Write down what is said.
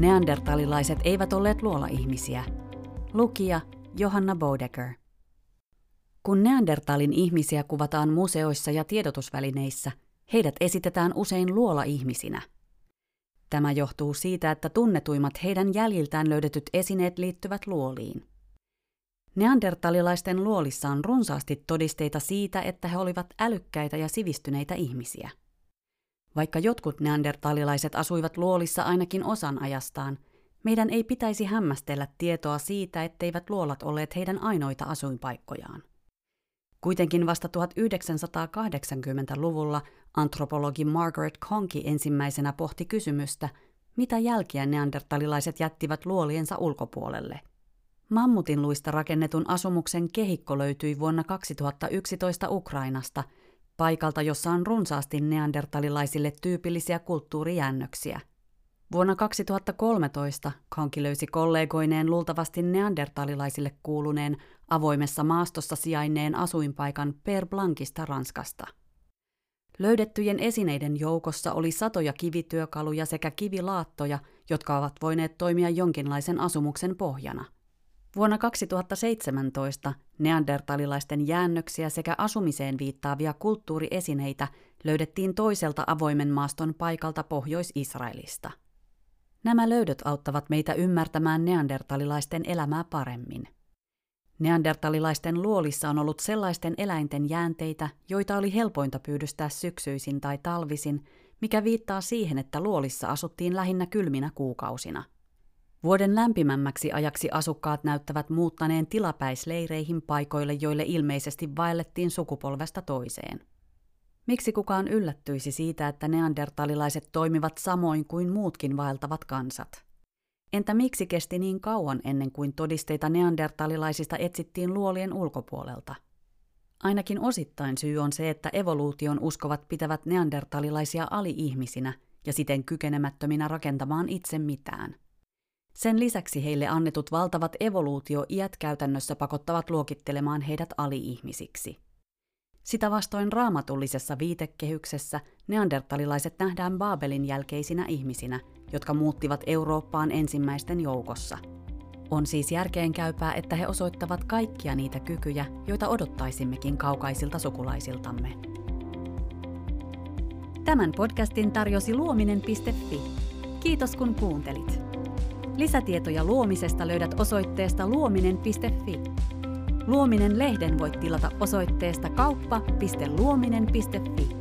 Neandertalilaiset eivät olleet luola-ihmisiä. Lukija Johanna Bodecker. Kun Neandertalin ihmisiä kuvataan museoissa ja tiedotusvälineissä, heidät esitetään usein luola-ihmisinä. Tämä johtuu siitä, että tunnetuimmat heidän jäljiltään löydetyt esineet liittyvät luoliin. Neandertalilaisten luolissa on runsaasti todisteita siitä, että he olivat älykkäitä ja sivistyneitä ihmisiä. Vaikka jotkut neandertalilaiset asuivat luolissa ainakin osan ajastaan, meidän ei pitäisi hämmästellä tietoa siitä, etteivät luolat olleet heidän ainoita asuinpaikkojaan. Kuitenkin vasta 1980-luvulla antropologi Margaret Conky ensimmäisenä pohti kysymystä, mitä jälkiä neandertalilaiset jättivät luoliensa ulkopuolelle. Mammutin luista rakennetun asumuksen kehikko löytyi vuonna 2011 Ukrainasta, paikalta jossa on runsaasti neandertalilaisille tyypillisiä kulttuurijäännöksiä. Vuonna 2013 Konki löysi kollegoineen luultavasti neandertalilaisille kuuluneen avoimessa maastossa sijainneen asuinpaikan Per Blankista Ranskasta. Löydettyjen esineiden joukossa oli satoja kivityökaluja sekä kivilaattoja, jotka ovat voineet toimia jonkinlaisen asumuksen pohjana – Vuonna 2017 neandertalilaisten jäännöksiä sekä asumiseen viittaavia kulttuuriesineitä löydettiin toiselta avoimen maaston paikalta Pohjois-Israelista. Nämä löydöt auttavat meitä ymmärtämään neandertalilaisten elämää paremmin. Neandertalilaisten luolissa on ollut sellaisten eläinten jäänteitä, joita oli helpointa pyydystää syksyisin tai talvisin, mikä viittaa siihen, että luolissa asuttiin lähinnä kylminä kuukausina – Vuoden lämpimämmäksi ajaksi asukkaat näyttävät muuttaneen tilapäisleireihin paikoille, joille ilmeisesti vaellettiin sukupolvesta toiseen. Miksi kukaan yllättyisi siitä, että neandertalilaiset toimivat samoin kuin muutkin vaeltavat kansat? Entä miksi kesti niin kauan ennen kuin todisteita neandertalilaisista etsittiin luolien ulkopuolelta? Ainakin osittain syy on se, että evoluution uskovat pitävät neandertalilaisia ali-ihmisinä ja siten kykenemättöminä rakentamaan itse mitään – sen lisäksi heille annetut valtavat evoluutio-iät käytännössä pakottavat luokittelemaan heidät ali-ihmisiksi. Sitä vastoin raamatullisessa viitekehyksessä neandertalilaiset nähdään Baabelin jälkeisinä ihmisinä, jotka muuttivat Eurooppaan ensimmäisten joukossa. On siis järkeenkäypää, että he osoittavat kaikkia niitä kykyjä, joita odottaisimmekin kaukaisilta sukulaisiltamme. Tämän podcastin tarjosi luominen.fi. Kiitos kun kuuntelit. Lisätietoja luomisesta löydät osoitteesta luominen.fi. Luominen-lehden voit tilata osoitteesta kauppa.luominen.fi.